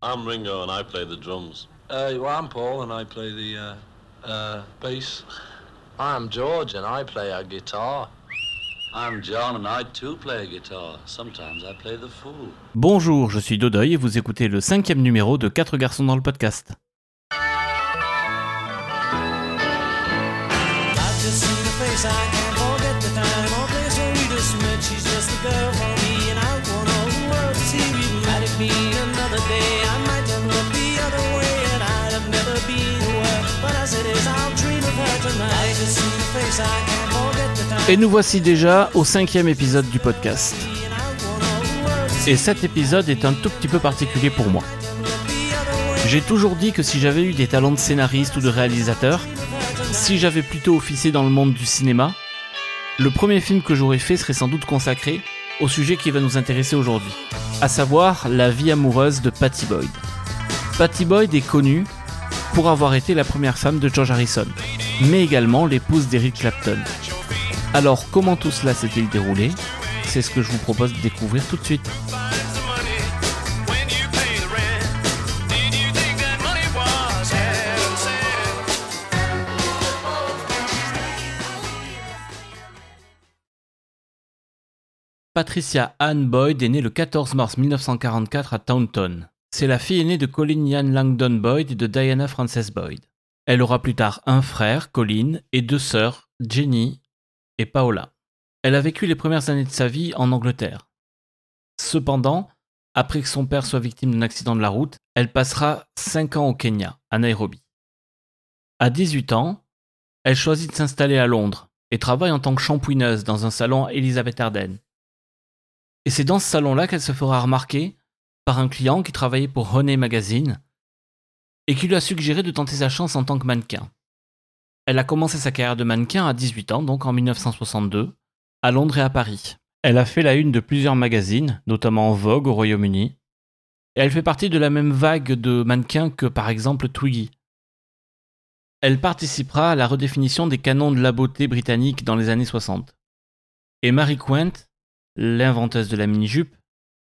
I'm Ringo and I play the drums. Uh, well, I'm Paul and I play the uh, uh, bass. I'm George and I play a guitar. I'm John and I too play a guitar. Sometimes I play the fool. Bonjour, je suis Dodoy et vous écoutez le cinquième numéro de 4 garçons dans le podcast. Et nous voici déjà au cinquième épisode du podcast. Et cet épisode est un tout petit peu particulier pour moi. J'ai toujours dit que si j'avais eu des talents de scénariste ou de réalisateur, si j'avais plutôt officié dans le monde du cinéma, le premier film que j'aurais fait serait sans doute consacré au sujet qui va nous intéresser aujourd'hui, à savoir la vie amoureuse de Patty Boyd. Patty Boyd est connue pour avoir été la première femme de George Harrison, mais également l'épouse d'Eric Clapton. Alors comment tout cela s'est-il déroulé? C'est ce que je vous propose de découvrir tout de suite. Patricia Ann Boyd est née le 14 mars 1944 à Taunton. C'est la fille aînée de Colin Ian Langdon Boyd et de Diana Frances Boyd. Elle aura plus tard un frère, Colin, et deux sœurs, Jenny et Paola. Elle a vécu les premières années de sa vie en Angleterre. Cependant, après que son père soit victime d'un accident de la route, elle passera 5 ans au Kenya, à Nairobi. À 18 ans, elle choisit de s'installer à Londres et travaille en tant que shampouineuse dans un salon Elizabeth Arden. Et c'est dans ce salon-là qu'elle se fera remarquer par un client qui travaillait pour Honey Magazine et qui lui a suggéré de tenter sa chance en tant que mannequin. Elle a commencé sa carrière de mannequin à 18 ans, donc en 1962, à Londres et à Paris. Elle a fait la une de plusieurs magazines, notamment Vogue au Royaume-Uni, et elle fait partie de la même vague de mannequins que par exemple Twiggy. Elle participera à la redéfinition des canons de la beauté britannique dans les années 60. Et Mary Quant, l'inventeuse de la mini-jupe,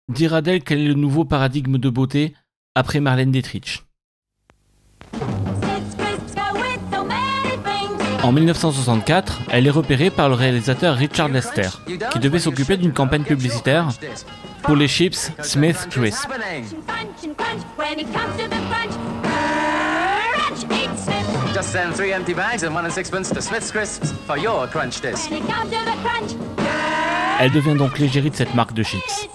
dira d'elle quel est le nouveau paradigme de beauté après Marlène Dietrich. En 1964, elle est repérée par le réalisateur Richard Lester, qui devait s'occuper d'une campagne publicitaire pour les chips Smith Crisp. Elle devient donc l'égérie de cette marque de chips.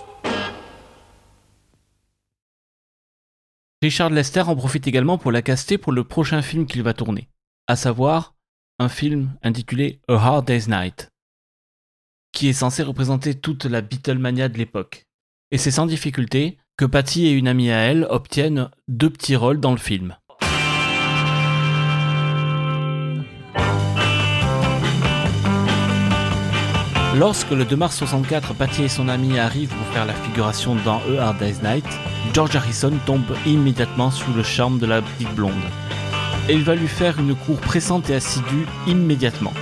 Richard Lester en profite également pour la caster pour le prochain film qu'il va tourner, à savoir un film intitulé A Hard Day's Night, qui est censé représenter toute la Beatlemania de l'époque. Et c'est sans difficulté que Patty et une amie à elle obtiennent deux petits rôles dans le film. Lorsque le 2 mars 64, Patty et son ami arrivent pour faire la figuration dans A Hard Day's Night, George Harrison tombe immédiatement sous le charme de la petite blonde et il va lui faire une cour pressante et assidue immédiatement.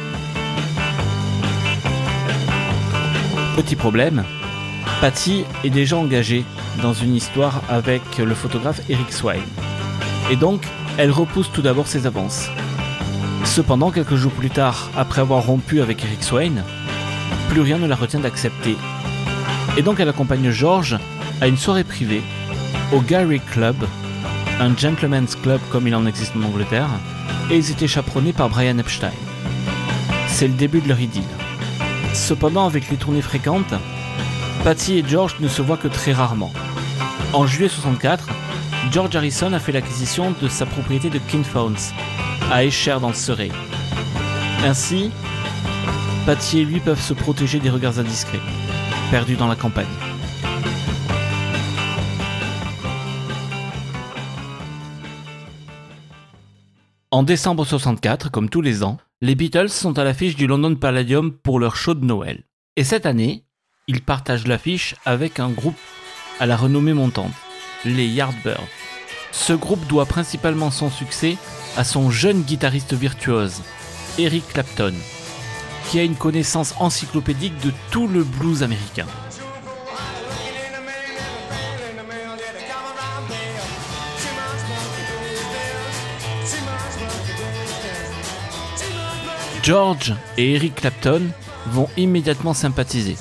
Petit problème, Patty est déjà engagée dans une histoire avec le photographe Eric Swain. Et donc, elle repousse tout d'abord ses avances. Cependant, quelques jours plus tard, après avoir rompu avec Eric Swain, plus rien ne la retient d'accepter. Et donc elle accompagne George à une soirée privée au Gary Club un gentleman's club comme il en existe en Angleterre, et ils étaient chaperonnés par Brian Epstein. C'est le début de leur idylle. Cependant, avec les tournées fréquentes, Patty et George ne se voient que très rarement. En juillet 64, George Harrison a fait l'acquisition de sa propriété de Kinphones, à Escher dans le Surrey. Ainsi, Patty et lui peuvent se protéger des regards indiscrets, perdus dans la campagne. En décembre 64, comme tous les ans, les Beatles sont à l'affiche du London Palladium pour leur show de Noël. Et cette année, ils partagent l'affiche avec un groupe à la renommée montante, les Yardbirds. Ce groupe doit principalement son succès à son jeune guitariste virtuose, Eric Clapton, qui a une connaissance encyclopédique de tout le blues américain. George et Eric Clapton vont immédiatement sympathiser.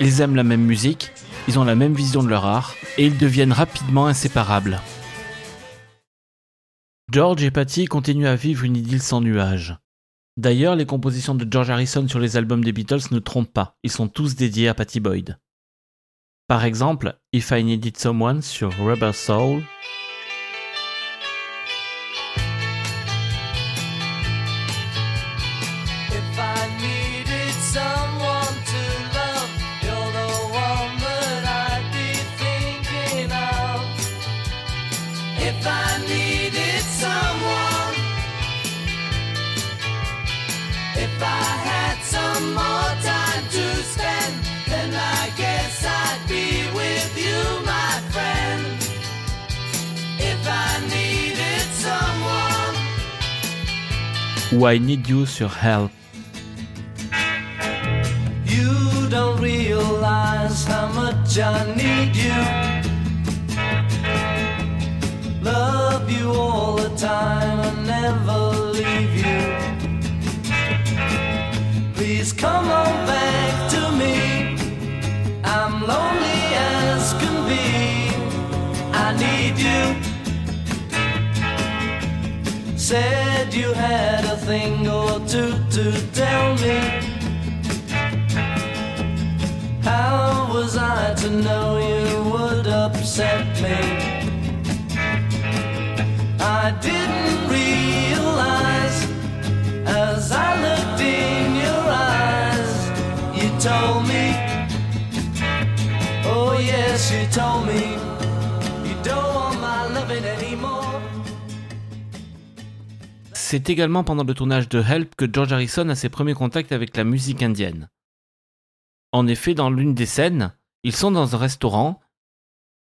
Ils aiment la même musique, ils ont la même vision de leur art, et ils deviennent rapidement inséparables. George et Patty continuent à vivre une idylle sans nuages. D'ailleurs, les compositions de George Harrison sur les albums des Beatles ne trompent pas, ils sont tous dédiés à Patty Boyd. Par exemple, If I Needed Someone sur Rubber Soul, ou I Need You sur Help. You don't realize how much I need you. Love you all the time and never leave you. Please come on back to me. I'm lonely as can be. I need you. Said you had thing or two to tell me. How was I to know you would upset me? I didn't realize as I looked in your eyes, you told me, oh yes, you told me, C'est également pendant le tournage de Help que George Harrison a ses premiers contacts avec la musique indienne. En effet, dans l'une des scènes, ils sont dans un restaurant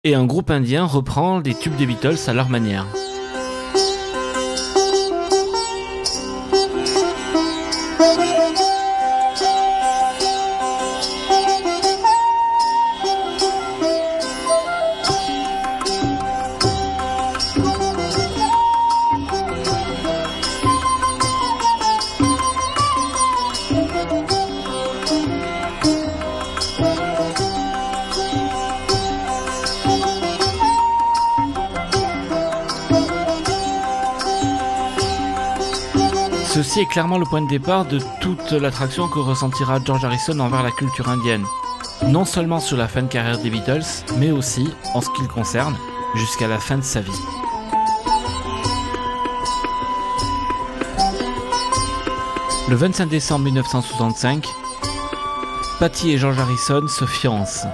et un groupe indien reprend les tubes des Beatles à leur manière. Ceci est clairement le point de départ de toute l'attraction que ressentira George Harrison envers la culture indienne. Non seulement sur la fin de carrière des Beatles, mais aussi, en ce qui le concerne, jusqu'à la fin de sa vie. Le 25 décembre 1965, Patty et George Harrison se fiancent.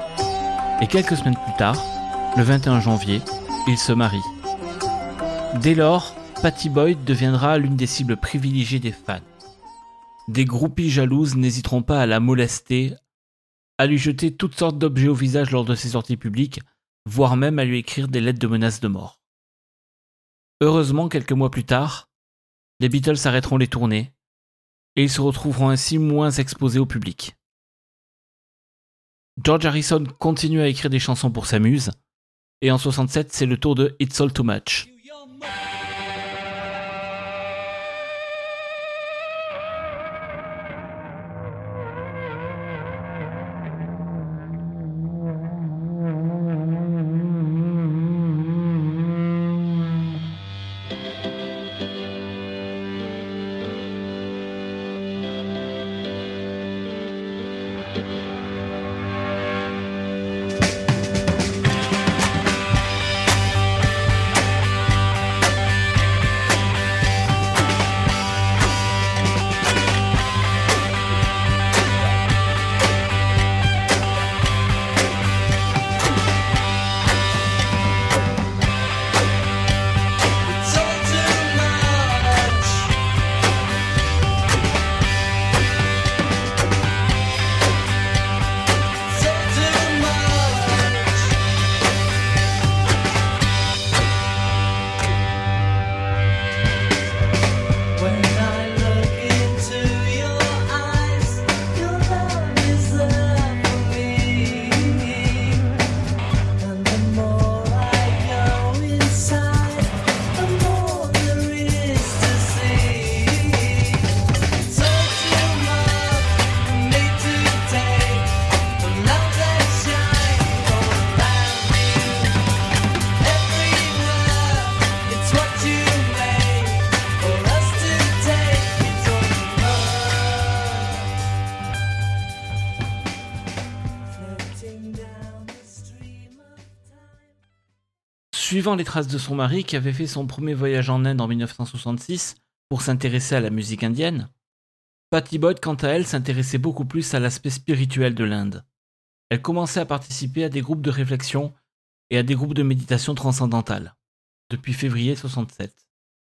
Et quelques semaines plus tard, le 21 janvier, ils se marient. Dès lors, Patty Boyd deviendra l'une des cibles privilégiées des fans. Des groupies jalouses n'hésiteront pas à la molester, à lui jeter toutes sortes d'objets au visage lors de ses sorties publiques, voire même à lui écrire des lettres de menaces de mort. Heureusement, quelques mois plus tard, les Beatles arrêteront les tournées, et ils se retrouveront ainsi moins exposés au public. George Harrison continue à écrire des chansons pour sa muse, et en 67, c'est le tour de It's All Too Much. Suivant les traces de son mari qui avait fait son premier voyage en Inde en 1966 pour s'intéresser à la musique indienne, Patty Boyd, quant à elle, s'intéressait beaucoup plus à l'aspect spirituel de l'Inde. Elle commençait à participer à des groupes de réflexion et à des groupes de méditation transcendantale depuis février 67.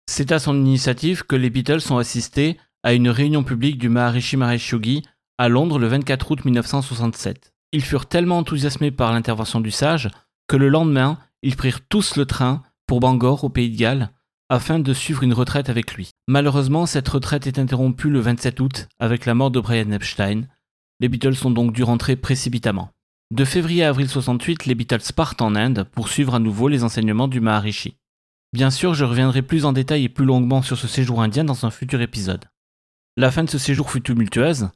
C'est à son initiative que les Beatles ont assisté à une réunion publique du Maharishi Mahesh Yogi à Londres le 24 août 1967. Ils furent tellement enthousiasmés par l'intervention du sage que le lendemain, ils prirent tous le train pour Bangor au pays de Galles afin de suivre une retraite avec lui. Malheureusement, cette retraite est interrompue le 27 août avec la mort de Brian Epstein. Les Beatles ont donc dû rentrer précipitamment. De février à avril 68, les Beatles partent en Inde pour suivre à nouveau les enseignements du Maharishi. Bien sûr, je reviendrai plus en détail et plus longuement sur ce séjour indien dans un futur épisode. La fin de ce séjour fut tumultueuse,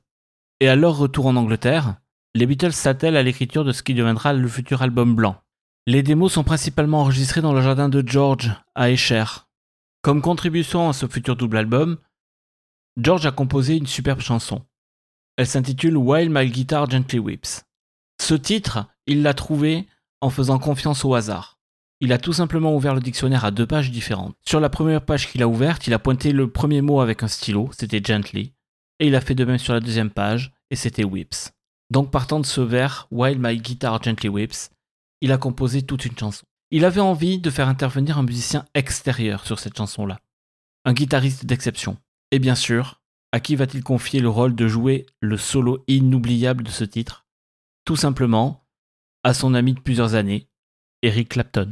et à leur retour en Angleterre, les Beatles s'attellent à l'écriture de ce qui deviendra le futur album blanc. Les démos sont principalement enregistrées dans le jardin de George, à Escher. Comme contribution à ce futur double album, George a composé une superbe chanson. Elle s'intitule While My Guitar Gently Weeps. Ce titre, il l'a trouvé en faisant confiance au hasard. Il a tout simplement ouvert le dictionnaire à deux pages différentes. Sur la première page qu'il a ouverte, il a pointé le premier mot avec un stylo, c'était gently, et il a fait de même sur la deuxième page, et c'était whips. Donc partant de ce vers, While My Guitar Gently Whips, il a composé toute une chanson. Il avait envie de faire intervenir un musicien extérieur sur cette chanson-là. Un guitariste d'exception. Et bien sûr, à qui va-t-il confier le rôle de jouer le solo inoubliable de ce titre? Tout simplement, à son ami de plusieurs années, Eric Clapton.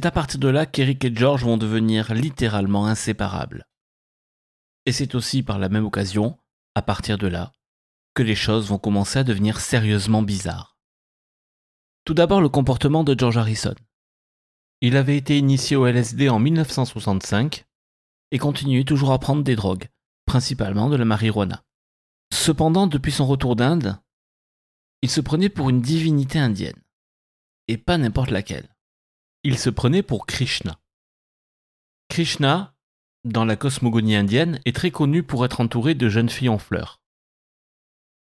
C'est à partir de là qu'Eric et George vont devenir littéralement inséparables. Et c'est aussi par la même occasion, à partir de là, que les choses vont commencer à devenir sérieusement bizarres. Tout d'abord le comportement de George Harrison. Il avait été initié au LSD en 1965 et continuait toujours à prendre des drogues, principalement de la marijuana. Cependant, depuis son retour d'Inde, il se prenait pour une divinité indienne, et pas n'importe laquelle. Il se prenait pour Krishna. Krishna, dans la cosmogonie indienne, est très connu pour être entouré de jeunes filles en fleurs.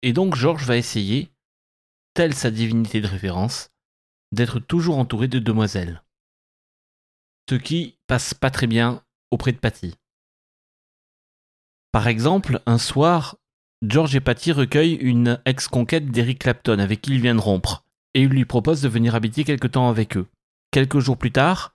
Et donc George va essayer, telle sa divinité de référence, d'être toujours entouré de demoiselles. Ce qui passe pas très bien auprès de Patty. Par exemple, un soir, George et Patty recueillent une ex-conquête d'Eric Clapton avec qui il vient de rompre, et il lui propose de venir habiter quelque temps avec eux. Quelques jours plus tard,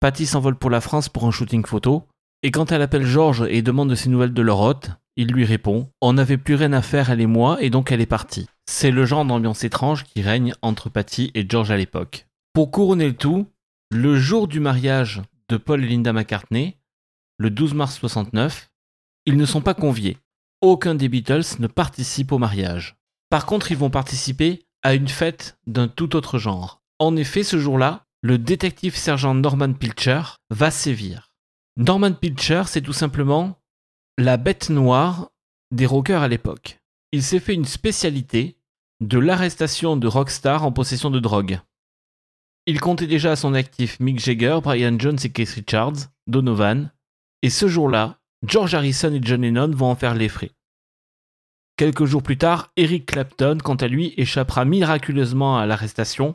Patty s'envole pour la France pour un shooting photo, et quand elle appelle George et demande de ses nouvelles de leur hôte, il lui répond On n'avait plus rien à faire, elle et moi, et donc elle est partie. C'est le genre d'ambiance étrange qui règne entre Patty et George à l'époque. Pour couronner le tout, le jour du mariage de Paul et Linda McCartney, le 12 mars 69, ils ne sont pas conviés. Aucun des Beatles ne participe au mariage. Par contre, ils vont participer à une fête d'un tout autre genre. En effet, ce jour-là, le détective sergent Norman Pilcher va sévir. Norman Pilcher, c'est tout simplement la bête noire des rockers à l'époque. Il s'est fait une spécialité de l'arrestation de rockstars en possession de drogue. Il comptait déjà à son actif Mick Jagger, Brian Jones et Keith Richards, Donovan, et ce jour-là, George Harrison et John Lennon vont en faire les frais. Quelques jours plus tard, Eric Clapton, quant à lui, échappera miraculeusement à l'arrestation.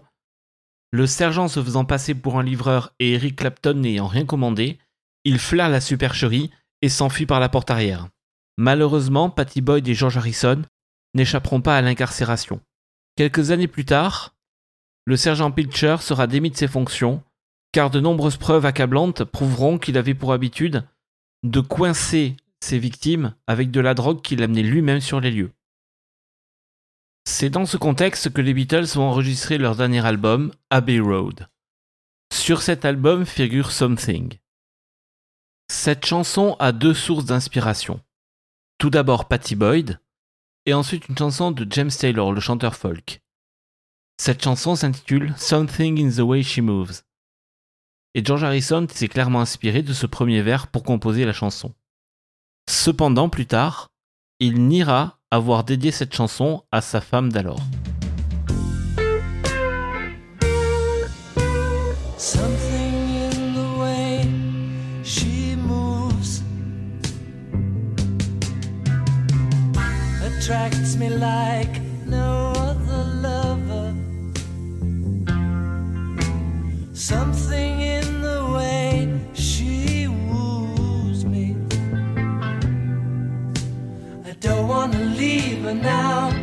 Le sergent se faisant passer pour un livreur et Eric Clapton n'ayant rien commandé, il flaire la supercherie et s'enfuit par la porte arrière. Malheureusement, Patty Boyd et George Harrison n'échapperont pas à l'incarcération. Quelques années plus tard, le sergent Pilcher sera démis de ses fonctions, car de nombreuses preuves accablantes prouveront qu'il avait pour habitude de coincer ses victimes avec de la drogue qu'il amenait lui-même sur les lieux. C'est dans ce contexte que les Beatles vont enregistrer leur dernier album, Abbey Road. Sur cet album figure Something. Cette chanson a deux sources d'inspiration. Tout d'abord Patty Boyd, et ensuite une chanson de James Taylor, le chanteur folk. Cette chanson s'intitule Something in the Way She Moves. Et George Harrison s'est clairement inspiré de ce premier vers pour composer la chanson. Cependant, plus tard, il niera avoir dédié cette chanson à sa femme d'alors. Now.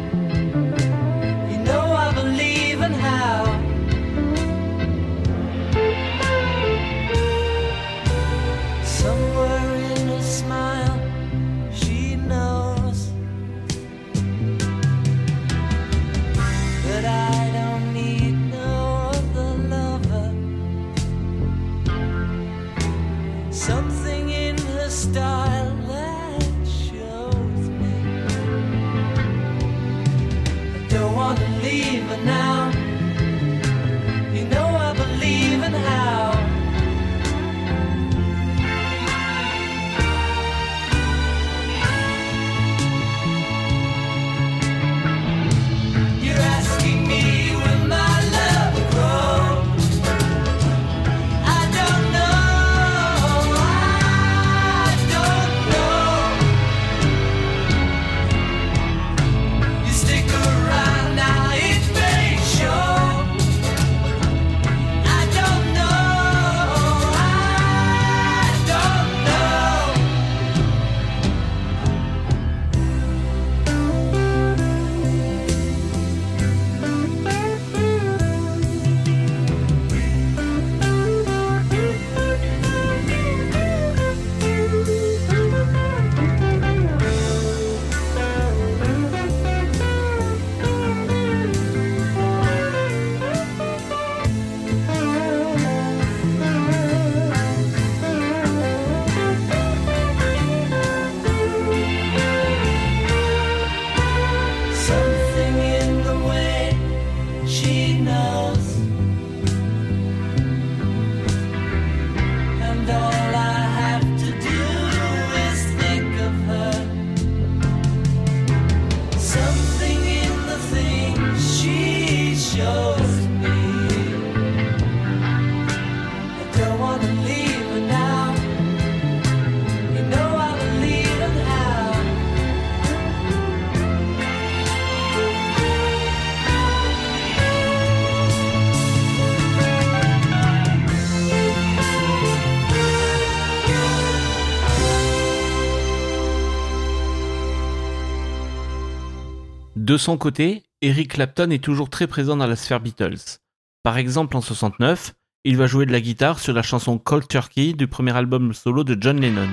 De son côté, Eric Clapton est toujours très présent dans la sphère Beatles. Par exemple, en 69, il va jouer de la guitare sur la chanson Cold Turkey du premier album solo de John Lennon.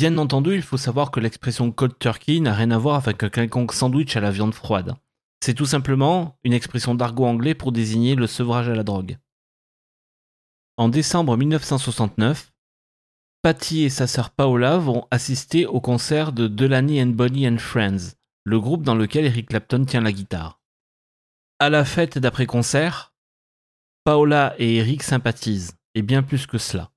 Bien entendu, il faut savoir que l'expression cold turkey n'a rien à voir avec un quelconque sandwich à la viande froide. C'est tout simplement une expression d'argot anglais pour désigner le sevrage à la drogue. En décembre 1969, Patty et sa sœur Paola vont assister au concert de Delaney and Bonnie and Friends, le groupe dans lequel Eric Clapton tient la guitare. À la fête d'après-concert, Paola et Eric sympathisent, et bien plus que cela.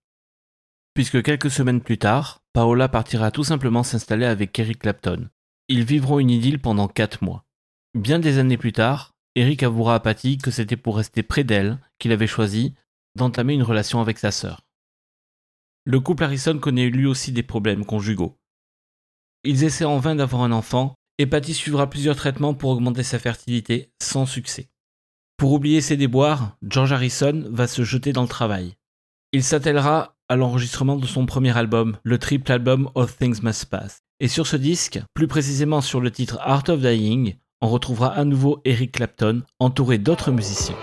Puisque quelques semaines plus tard, Paola partira tout simplement s'installer avec Eric Clapton. Ils vivront une idylle pendant 4 mois. Bien des années plus tard, Eric avouera à Patty que c'était pour rester près d'elle qu'il avait choisi d'entamer une relation avec sa sœur. Le couple Harrison connaît lui aussi des problèmes conjugaux. Ils essaient en vain d'avoir un enfant, et Patty suivra plusieurs traitements pour augmenter sa fertilité, sans succès. Pour oublier ses déboires, George Harrison va se jeter dans le travail. Il s'attellera à l'enregistrement de son premier album, le triple album All Things Must Pass. Et sur ce disque, plus précisément sur le titre Art of Dying, on retrouvera à nouveau Eric Clapton, entouré d'autres musiciens.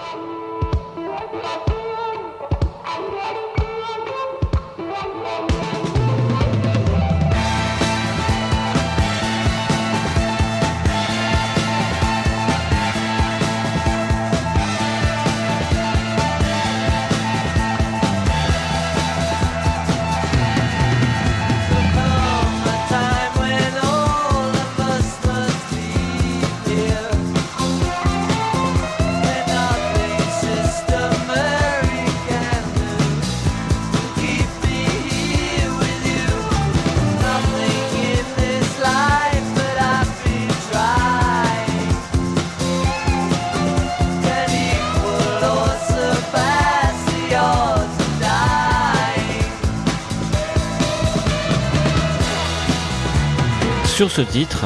Ce titre,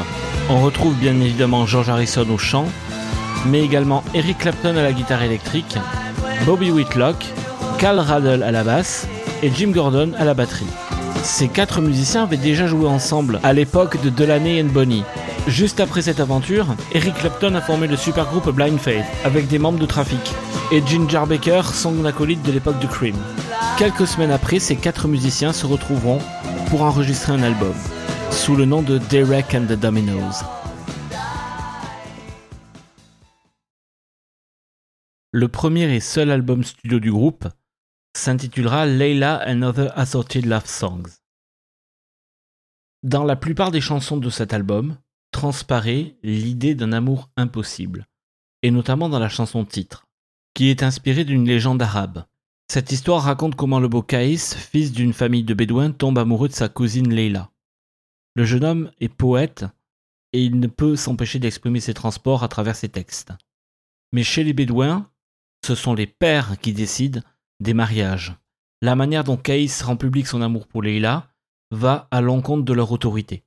on retrouve bien évidemment George Harrison au chant, mais également Eric Clapton à la guitare électrique, Bobby Whitlock, Carl Radle à la basse et Jim Gordon à la batterie. Ces quatre musiciens avaient déjà joué ensemble à l'époque de Delaney and Bonnie. Juste après cette aventure, Eric Clapton a formé le supergroupe Blind Faith avec des membres de Traffic et Ginger Baker, son acolyte de l'époque de Cream. Quelques semaines après, ces quatre musiciens se retrouveront pour enregistrer un album sous le nom de Derek and the Dominoes. Le premier et seul album studio du groupe s'intitulera Layla and Other Assorted Love Songs. Dans la plupart des chansons de cet album transparaît l'idée d'un amour impossible, et notamment dans la chanson titre, qui est inspirée d'une légende arabe. Cette histoire raconte comment le beau Kaïs, fils d'une famille de bédouins, tombe amoureux de sa cousine Leila. Le jeune homme est poète et il ne peut s'empêcher d'exprimer ses transports à travers ses textes. Mais chez les Bédouins, ce sont les pères qui décident des mariages. La manière dont Caïs rend public son amour pour Leila va à l'encontre de leur autorité.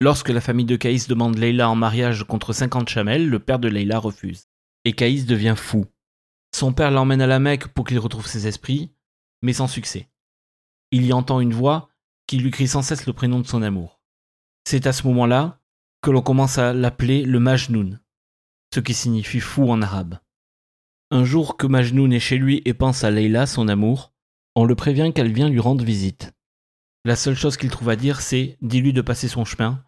Lorsque la famille de Caïs demande Leila en mariage contre 50 chamels, le père de Leila refuse. Et Caïs devient fou. Son père l'emmène à la Mecque pour qu'il retrouve ses esprits, mais sans succès. Il y entend une voix qui lui crie sans cesse le prénom de son amour. C'est à ce moment-là que l'on commence à l'appeler le Majnoun, ce qui signifie fou en arabe. Un jour que Majnoun est chez lui et pense à Leila, son amour, on le prévient qu'elle vient lui rendre visite. La seule chose qu'il trouve à dire, c'est dis-lui de passer son chemin,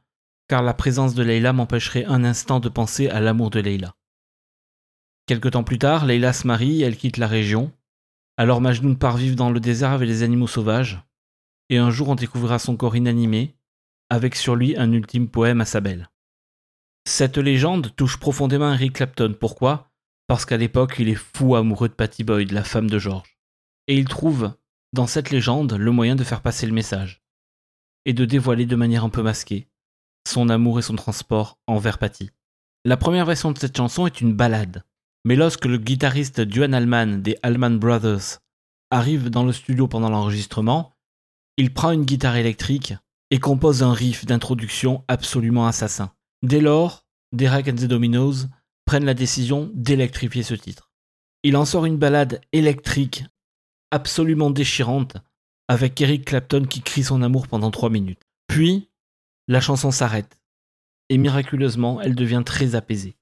car la présence de Leila m'empêcherait un instant de penser à l'amour de Leila. Quelque temps plus tard, Leila se marie, elle quitte la région, Alors Majnun part vivre dans le désert avec les animaux sauvages, et un jour on découvrira son corps inanimé, avec sur lui un ultime poème à sa belle. Cette légende touche profondément Eric Clapton. Pourquoi? Parce qu'à l'époque, il est fou amoureux de Patty Boyd, la femme de George. Et il trouve, dans cette légende, le moyen de faire passer le message. Et de dévoiler de manière un peu masquée son amour et son transport envers Patty. La première version de cette chanson est une ballade. Mais lorsque le guitariste Duane Allman des Allman Brothers arrive dans le studio pendant l'enregistrement, il prend une guitare électrique et compose un riff d'introduction absolument assassin. Dès lors, Derek and the Dominos prennent la décision d'électrifier ce titre. Il en sort une ballade électrique absolument déchirante avec Eric Clapton qui crie son amour pendant 3 minutes. Puis, la chanson s'arrête et miraculeusement, elle devient très apaisée.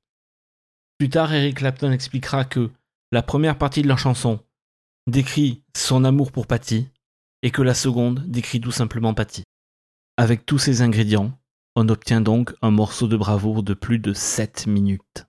Plus tard, Eric Clapton expliquera que la première partie de la chanson décrit son amour pour Patty et que la seconde décrit tout simplement Patty. Avec tous ces ingrédients, on obtient donc un morceau de bravoure de plus de 7 minutes.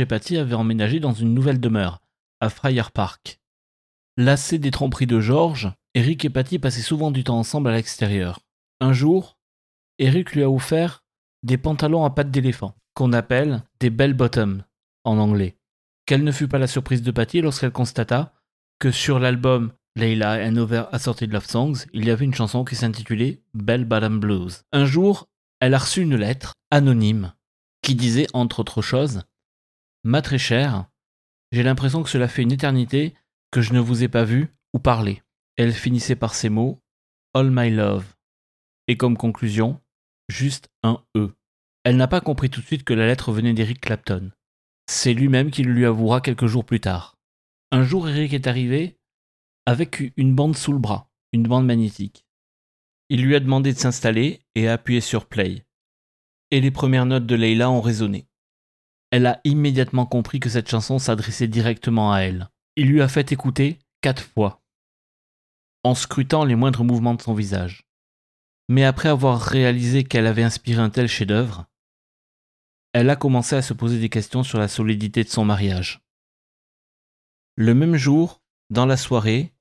Et Patty avaient emménagé dans une nouvelle demeure, à Friar Park. Lassés des tromperies de George, Eric et Patty passaient souvent du temps ensemble à l'extérieur. Un jour, Eric lui a offert des pantalons à pattes d'éléphant, qu'on appelle des bell bottoms en anglais. Quelle ne fut pas la surprise de Patty lorsqu'elle constata que sur l'album Layla and Over Assorted Love Songs, il y avait une chanson qui s'intitulait Bell Bottom Blues. Un jour, elle a reçu une lettre anonyme qui disait, entre autres choses, Ma très chère, j'ai l'impression que cela fait une éternité que je ne vous ai pas vu ou parlé. Elle finissait par ces mots All my love. Et comme conclusion, juste un E. Elle n'a pas compris tout de suite que la lettre venait d'Eric Clapton. C'est lui-même qui le lui avouera quelques jours plus tard. Un jour, Eric est arrivé avec une bande sous le bras, une bande magnétique. Il lui a demandé de s'installer et a appuyé sur play. Et les premières notes de Leila ont résonné. Elle a immédiatement compris que cette chanson s'adressait directement à elle. Il lui a fait écouter quatre fois, en scrutant les moindres mouvements de son visage. Mais après avoir réalisé qu'elle avait inspiré un tel chef-d'œuvre, elle a commencé à se poser des questions sur la solidité de son mariage. Le même jour, dans la soirée,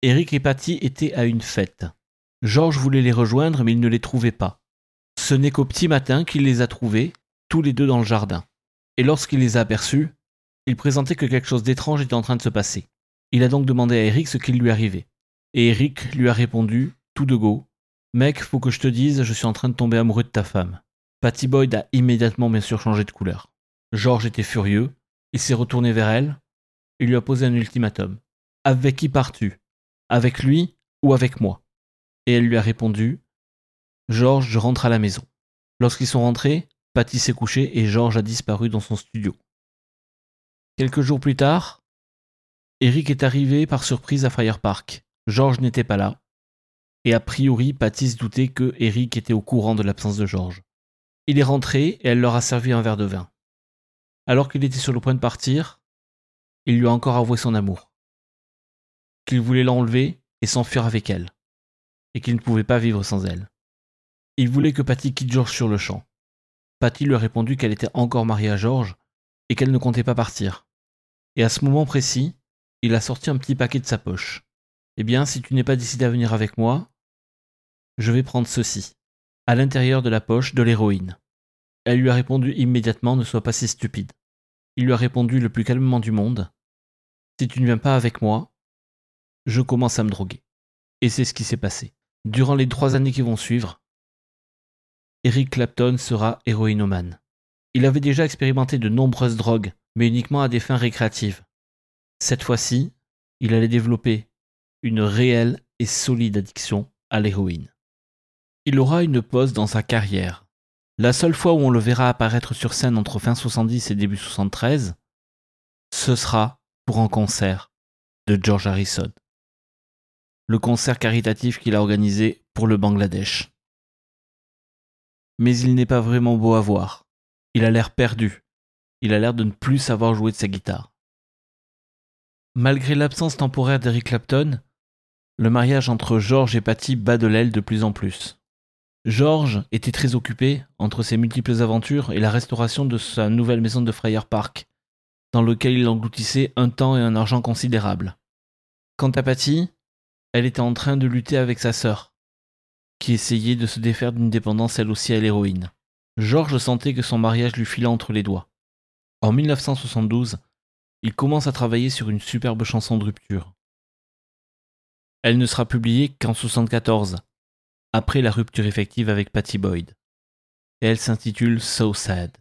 Eric et Patty étaient à une fête. George voulait les rejoindre, mais il ne les trouvait pas. Ce n'est qu'au petit matin qu'il les a trouvés, tous les deux dans le jardin. Et lorsqu'il les a aperçus, il présentait que quelque chose d'étrange était en train de se passer. Il a donc demandé à Eric ce qui lui arrivait. Et Eric lui a répondu, tout de go, Mec, faut que je te dise, je suis en train de tomber amoureux de ta femme. Patty Boyd a immédiatement bien sûr changé de couleur. George était furieux, il s'est retourné vers elle, il lui a posé un ultimatum. Avec qui pars-tu? Avec lui ou avec moi? Et elle lui a répondu George, je rentre à la maison. Lorsqu'ils sont rentrés, Patty s'est couchée et George a disparu dans son studio. Quelques jours plus tard, Eric est arrivé par surprise à Fire Park. George n'était pas là. Et a priori, Patty se doutait que Eric était au courant de l'absence de George. Il est rentré et elle leur a servi un verre de vin. Alors qu'il était sur le point de partir, il lui a encore avoué son amour. Qu'il voulait l'enlever et s'enfuir avec elle. Et qu'il ne pouvait pas vivre sans elle. Il voulait que Patty quitte George sur le champ. Patty lui a répondu qu'elle était encore mariée à George et qu'elle ne comptait pas partir. Et à ce moment précis, il a sorti un petit paquet de sa poche. Eh bien, si tu n'es pas décidé à venir avec moi, je vais prendre ceci. À l'intérieur de la poche, de l'héroïne. Elle lui a répondu immédiatement Ne sois pas si stupide. Il lui a répondu le plus calmement du monde Si tu ne viens pas avec moi, je commence à me droguer. Et c'est ce qui s'est passé. Durant les trois années qui vont suivre, Eric Clapton sera héroïnomane. Il avait déjà expérimenté de nombreuses drogues, mais uniquement à des fins récréatives. Cette fois-ci, il allait développer une réelle et solide addiction à l'héroïne. Il aura une pause dans sa carrière. La seule fois où on le verra apparaître sur scène entre fin 70 et début 73, ce sera pour un concert de George Harrison. Le concert caritatif qu'il a organisé pour le Bangladesh. Mais il n'est pas vraiment beau à voir. Il a l'air perdu. Il a l'air de ne plus savoir jouer de sa guitare. Malgré l'absence temporaire d'Eric Clapton, le mariage entre George et Patty bat de l'aile de plus en plus. George était très occupé entre ses multiples aventures et la restauration de sa nouvelle maison de Friar Park, dans lequel il engloutissait un temps et un argent considérables. Quant à Patty, elle était en train de lutter avec sa sœur, qui essayait de se défaire d'une dépendance elle aussi à l'héroïne. George sentait que son mariage lui filait entre les doigts. En 1972, il commence à travailler sur une superbe chanson de rupture. Elle ne sera publiée qu'en 1974, après la rupture effective avec Patty Boyd. Elle s'intitule So Sad.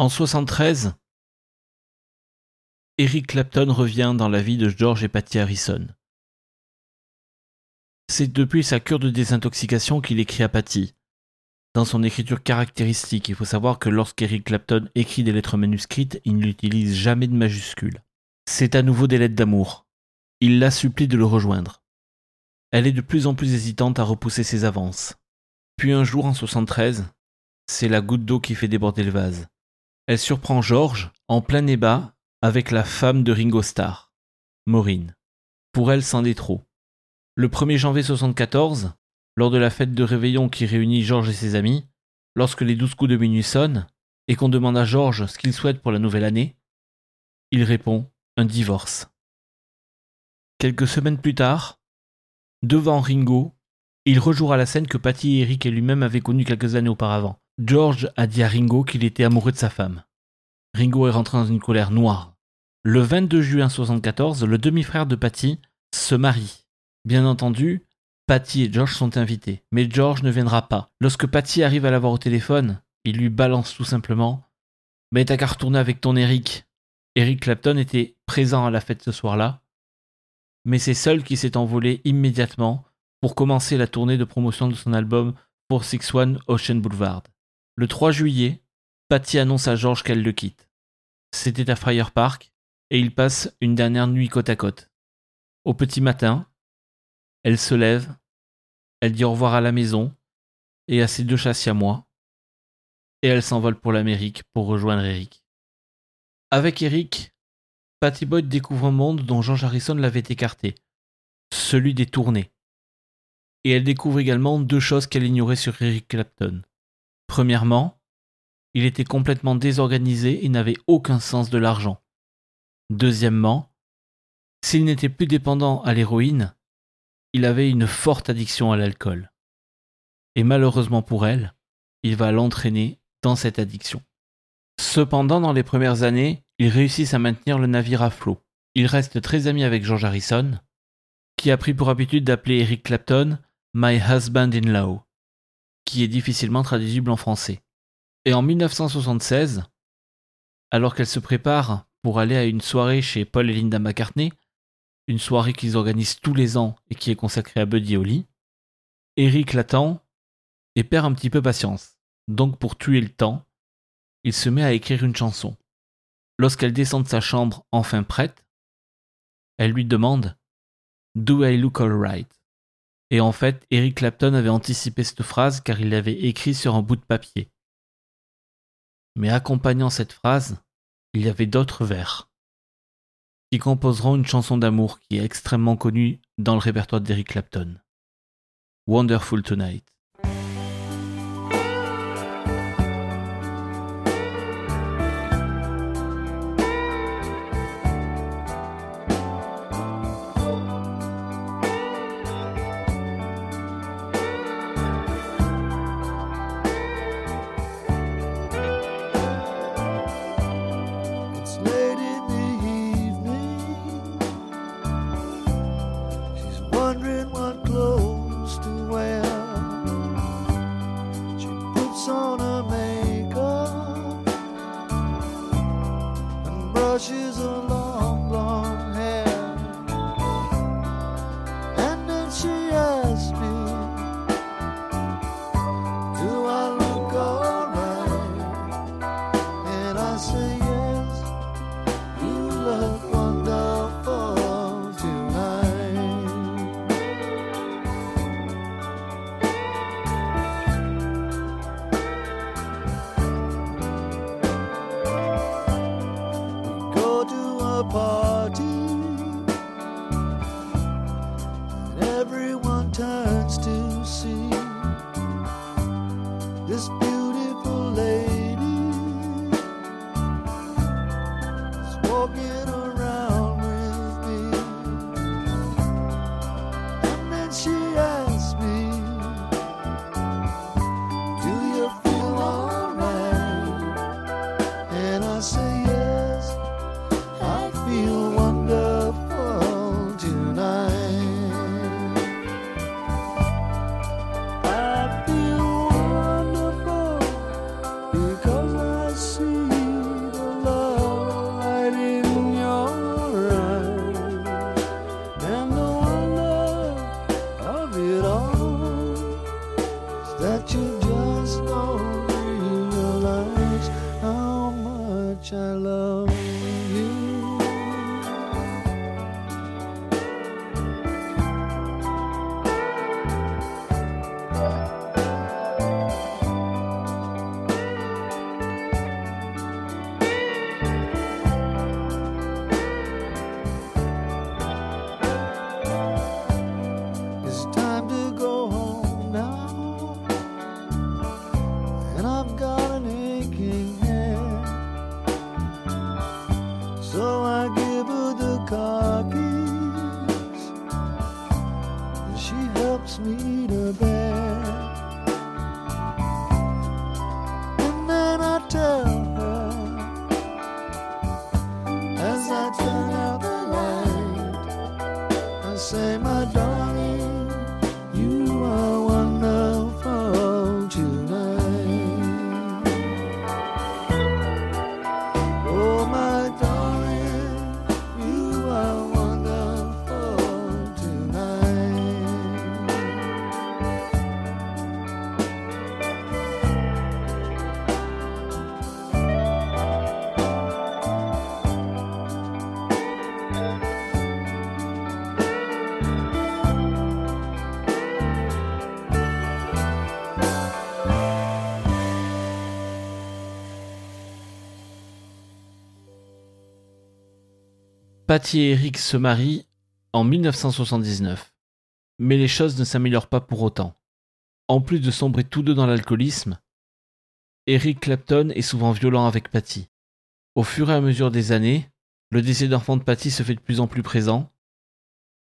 En 73, Eric Clapton revient dans la vie de George et Patty Harrison. C'est depuis sa cure de désintoxication qu'il écrit à Patty. Dans son écriture caractéristique, il faut savoir que lorsqu'Eric Clapton écrit des lettres manuscrites, il n'utilise jamais de majuscules. C'est à nouveau des lettres d'amour. Il la supplie de le rejoindre. Elle est de plus en plus hésitante à repousser ses avances. Puis un jour en 73, c'est la goutte d'eau qui fait déborder le vase. Elle surprend George en plein débat avec la femme de Ringo Starr, Maureen. Pour elle, c'en est trop. Le 1er janvier 74, lors de la fête de réveillon qui réunit George et ses amis, lorsque les douze coups de minuit sonnent et qu'on demande à George ce qu'il souhaite pour la nouvelle année, il répond un divorce. Quelques semaines plus tard, devant Ringo, il rejouera la scène que Patty et Eric et lui-même avaient connue quelques années auparavant. George a dit à Ringo qu'il était amoureux de sa femme. Ringo est rentré dans une colère noire. Le 22 juin 1974, le demi-frère de Patty se marie. Bien entendu, Patty et George sont invités, mais George ne viendra pas. Lorsque Patty arrive à l'avoir au téléphone, il lui balance tout simplement Mais t'as qu'à retourner avec ton Eric. Eric Clapton était présent à la fête ce soir-là, mais c'est seul qui s'est envolé immédiatement pour commencer la tournée de promotion de son album 461 Ocean Boulevard. Le 3 juillet, Patty annonce à George qu'elle le quitte. C'était à Friar Park et ils passent une dernière nuit côte à côte. Au petit matin, elle se lève, elle dit au revoir à la maison et à ses deux chats moi, et elle s'envole pour l'Amérique pour rejoindre Eric. Avec Eric, Patty Boyd découvre un monde dont George Harrison l'avait écarté, celui des tournées. Et elle découvre également deux choses qu'elle ignorait sur Eric Clapton. Premièrement, il était complètement désorganisé et n'avait aucun sens de l'argent. Deuxièmement, s'il n'était plus dépendant à l'héroïne, il avait une forte addiction à l'alcool. Et malheureusement pour elle, il va l'entraîner dans cette addiction. Cependant, dans les premières années, ils réussissent à maintenir le navire à flot. Il reste très ami avec George Harrison, qui a pris pour habitude d'appeler Eric Clapton My Husband-in-Law, qui est difficilement traduisible en français. Et en 1976, alors qu'elle se prépare pour aller à une soirée chez Paul et Linda McCartney, une soirée qu'ils organisent tous les ans et qui est consacrée à Buddy Holly, Eric l'attend et perd un petit peu patience. Donc pour tuer le temps, il se met à écrire une chanson. Lorsqu'elle descend de sa chambre enfin prête, elle lui demande Do I look alright? Et en fait, Eric Clapton avait anticipé cette phrase car il l'avait écrit sur un bout de papier. Mais accompagnant cette phrase, il y avait d'autres vers qui composeront une chanson d'amour qui est extrêmement connue dans le répertoire d'Eric Clapton. Wonderful Tonight. Patty et Eric se marient en 1979. Mais les choses ne s'améliorent pas pour autant. En plus de sombrer tous deux dans l'alcoolisme, Eric Clapton est souvent violent avec Patty. Au fur et à mesure des années, le désir d'enfant de Patty se fait de plus en plus présent,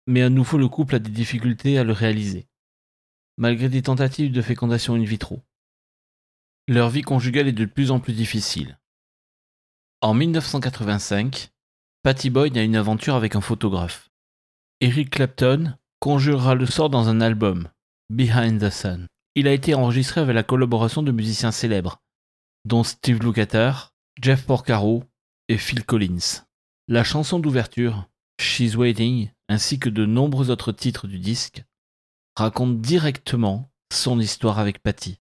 mais à nouveau le couple a des difficultés à le réaliser, malgré des tentatives de fécondation in vitro. Leur vie conjugale est de plus en plus difficile. En 1985, Patty Boyd a une aventure avec un photographe. Eric Clapton conjurera le sort dans un album, Behind the Sun. Il a été enregistré avec la collaboration de musiciens célèbres, dont Steve Lukather, Jeff Porcaro et Phil Collins. La chanson d'ouverture, She's Waiting, ainsi que de nombreux autres titres du disque, racontent directement son histoire avec Patty.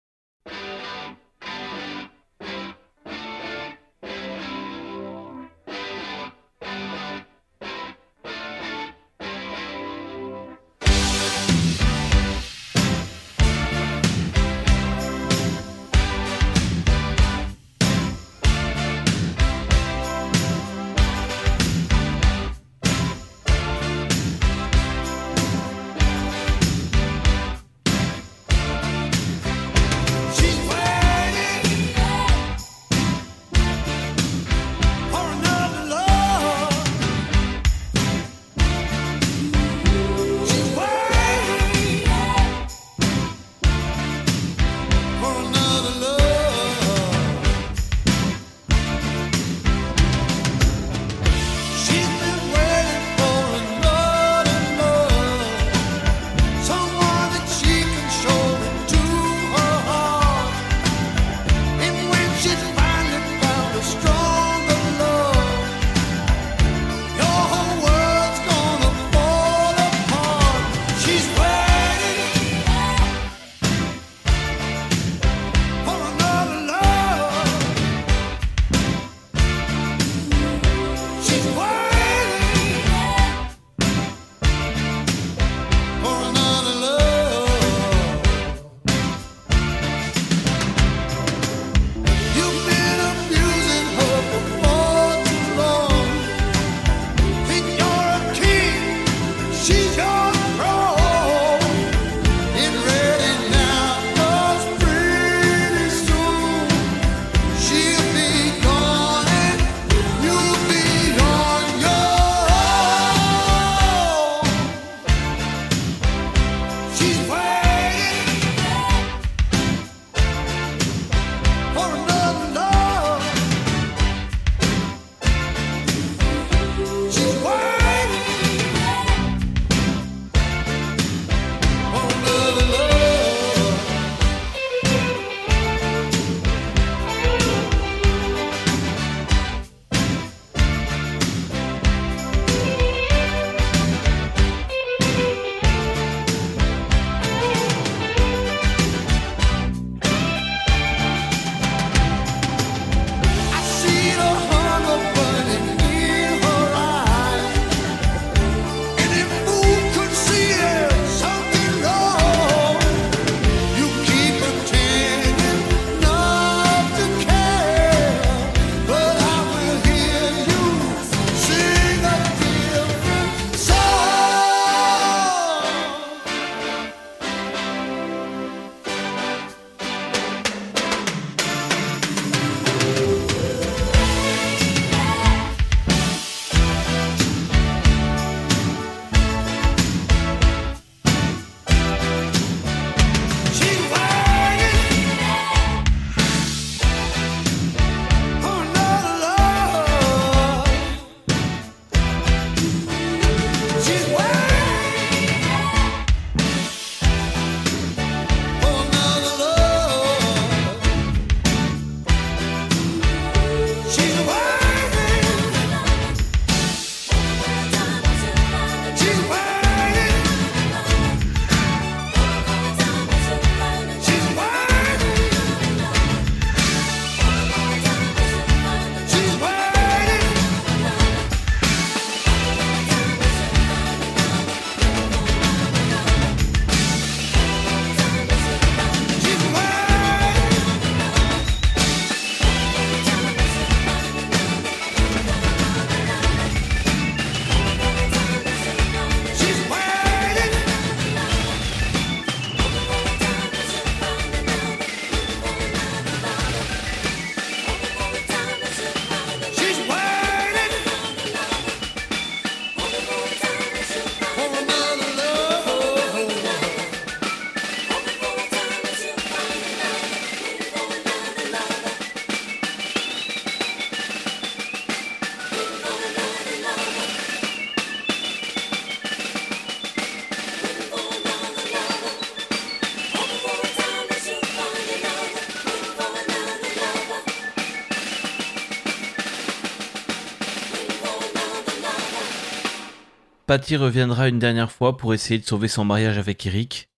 Patty reviendra une dernière fois pour essayer de sauver son mariage avec Eric.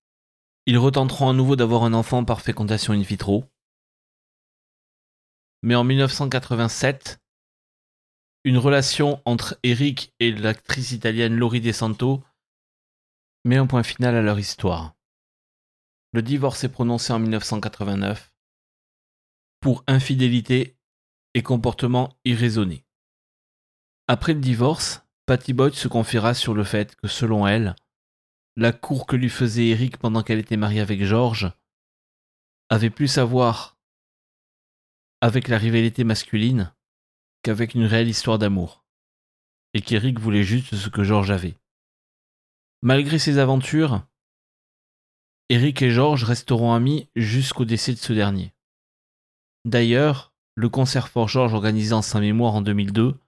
Ils retenteront à nouveau d'avoir un enfant par fécondation in vitro. Mais en 1987, une relation entre Eric et l'actrice italienne Lori De Santo met un point final à leur histoire. Le divorce est prononcé en 1989 pour infidélité et comportement irraisonné. Après le divorce, Patty Boyd se confiera sur le fait que, selon elle, la cour que lui faisait Eric pendant qu'elle était mariée avec George avait plus à voir avec la rivalité masculine qu'avec une réelle histoire d'amour, et qu'Eric voulait juste ce que George avait. Malgré ses aventures, Eric et George resteront amis jusqu'au décès de ce dernier. D'ailleurs, le concert for George organisé en sa mémoire en 2002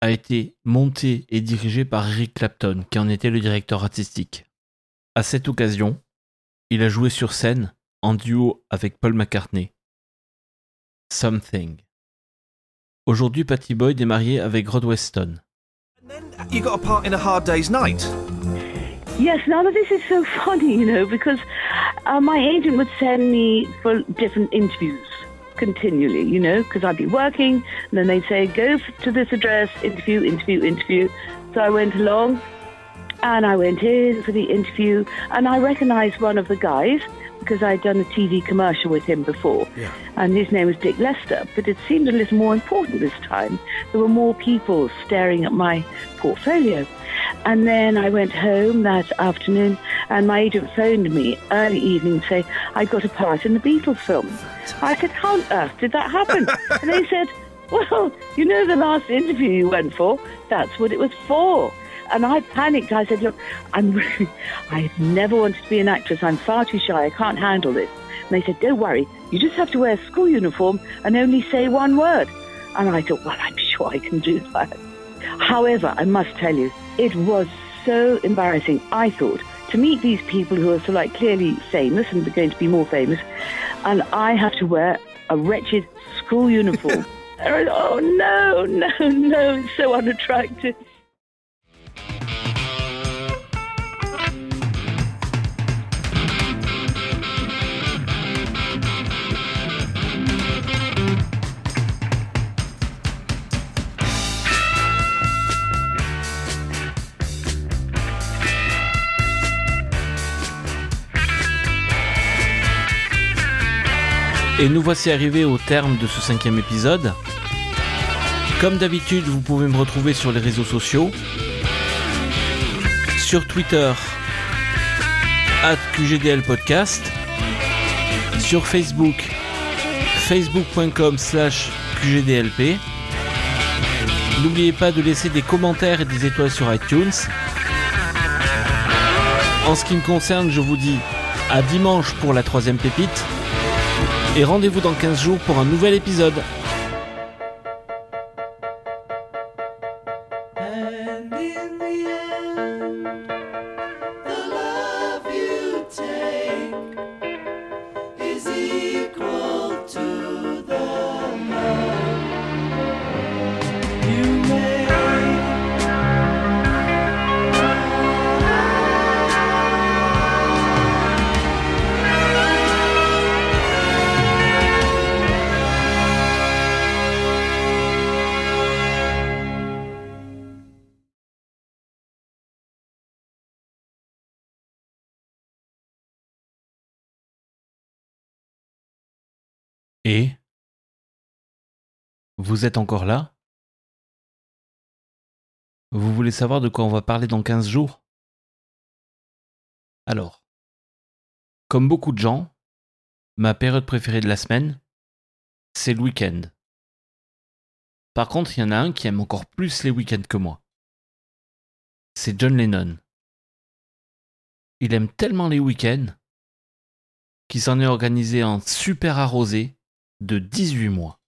a été monté et dirigé par Eric Clapton, qui en était le directeur artistique. À cette occasion, il a joué sur scène en duo avec Paul McCartney. Something. Aujourd'hui, Patty Boyd est mariée avec Rod Weston. You got a part in A Hard Day's Night. Yes, now this is so funny, you know, because uh, my agent would send me for different interviews continually, you know, because I'd be working, and then they'd say, go to this address, interview, interview, interview. So I went along, and I went in for the interview, and I recognized one of the guys because I'd done a TV commercial with him before, Yeah. and his name was Dick Lester. But it seemed a little more important this time. There were more people staring at my portfolio. And then I went home that afternoon, and my agent phoned me early evening to say I got a part in the Beatles film. I said, How on earth did that happen? and they said, Well, you know the last interview you went for? That's what it was for. And I panicked. I said, Look, I'm really, I've never wanted to be an actress. I'm far too shy. I can't handle this. And they said, Don't worry. You just have to wear a school uniform and only say one word. And I thought, Well, I'm sure I can do that. However, I must tell you, it was so embarrassing, I thought, to meet these people who are so like clearly famous and are going to be more famous, and I have to wear a wretched school uniform. And I thought, oh no, no, no, it's so unattractive. Et nous voici arrivés au terme de ce cinquième épisode. Comme d'habitude, vous pouvez me retrouver sur les réseaux sociaux. Sur Twitter, at QGDL Podcast. Sur Facebook, facebook.com slash QGDLP. N'oubliez pas de laisser des commentaires et des étoiles sur iTunes. En ce qui me concerne, je vous dis à dimanche pour la troisième pépite. Et rendez-vous dans 15 jours pour un nouvel épisode. Et Vous êtes encore là? Vous voulez savoir de quoi on va parler dans 15 jours? Alors, comme beaucoup de gens, ma période préférée de la semaine, c'est le week-end. Par contre, il y en a un qui aime encore plus les week-ends que moi. C'est John Lennon. Il aime tellement les week-ends qu'il s'en est organisé un super arrosé de 18 mois.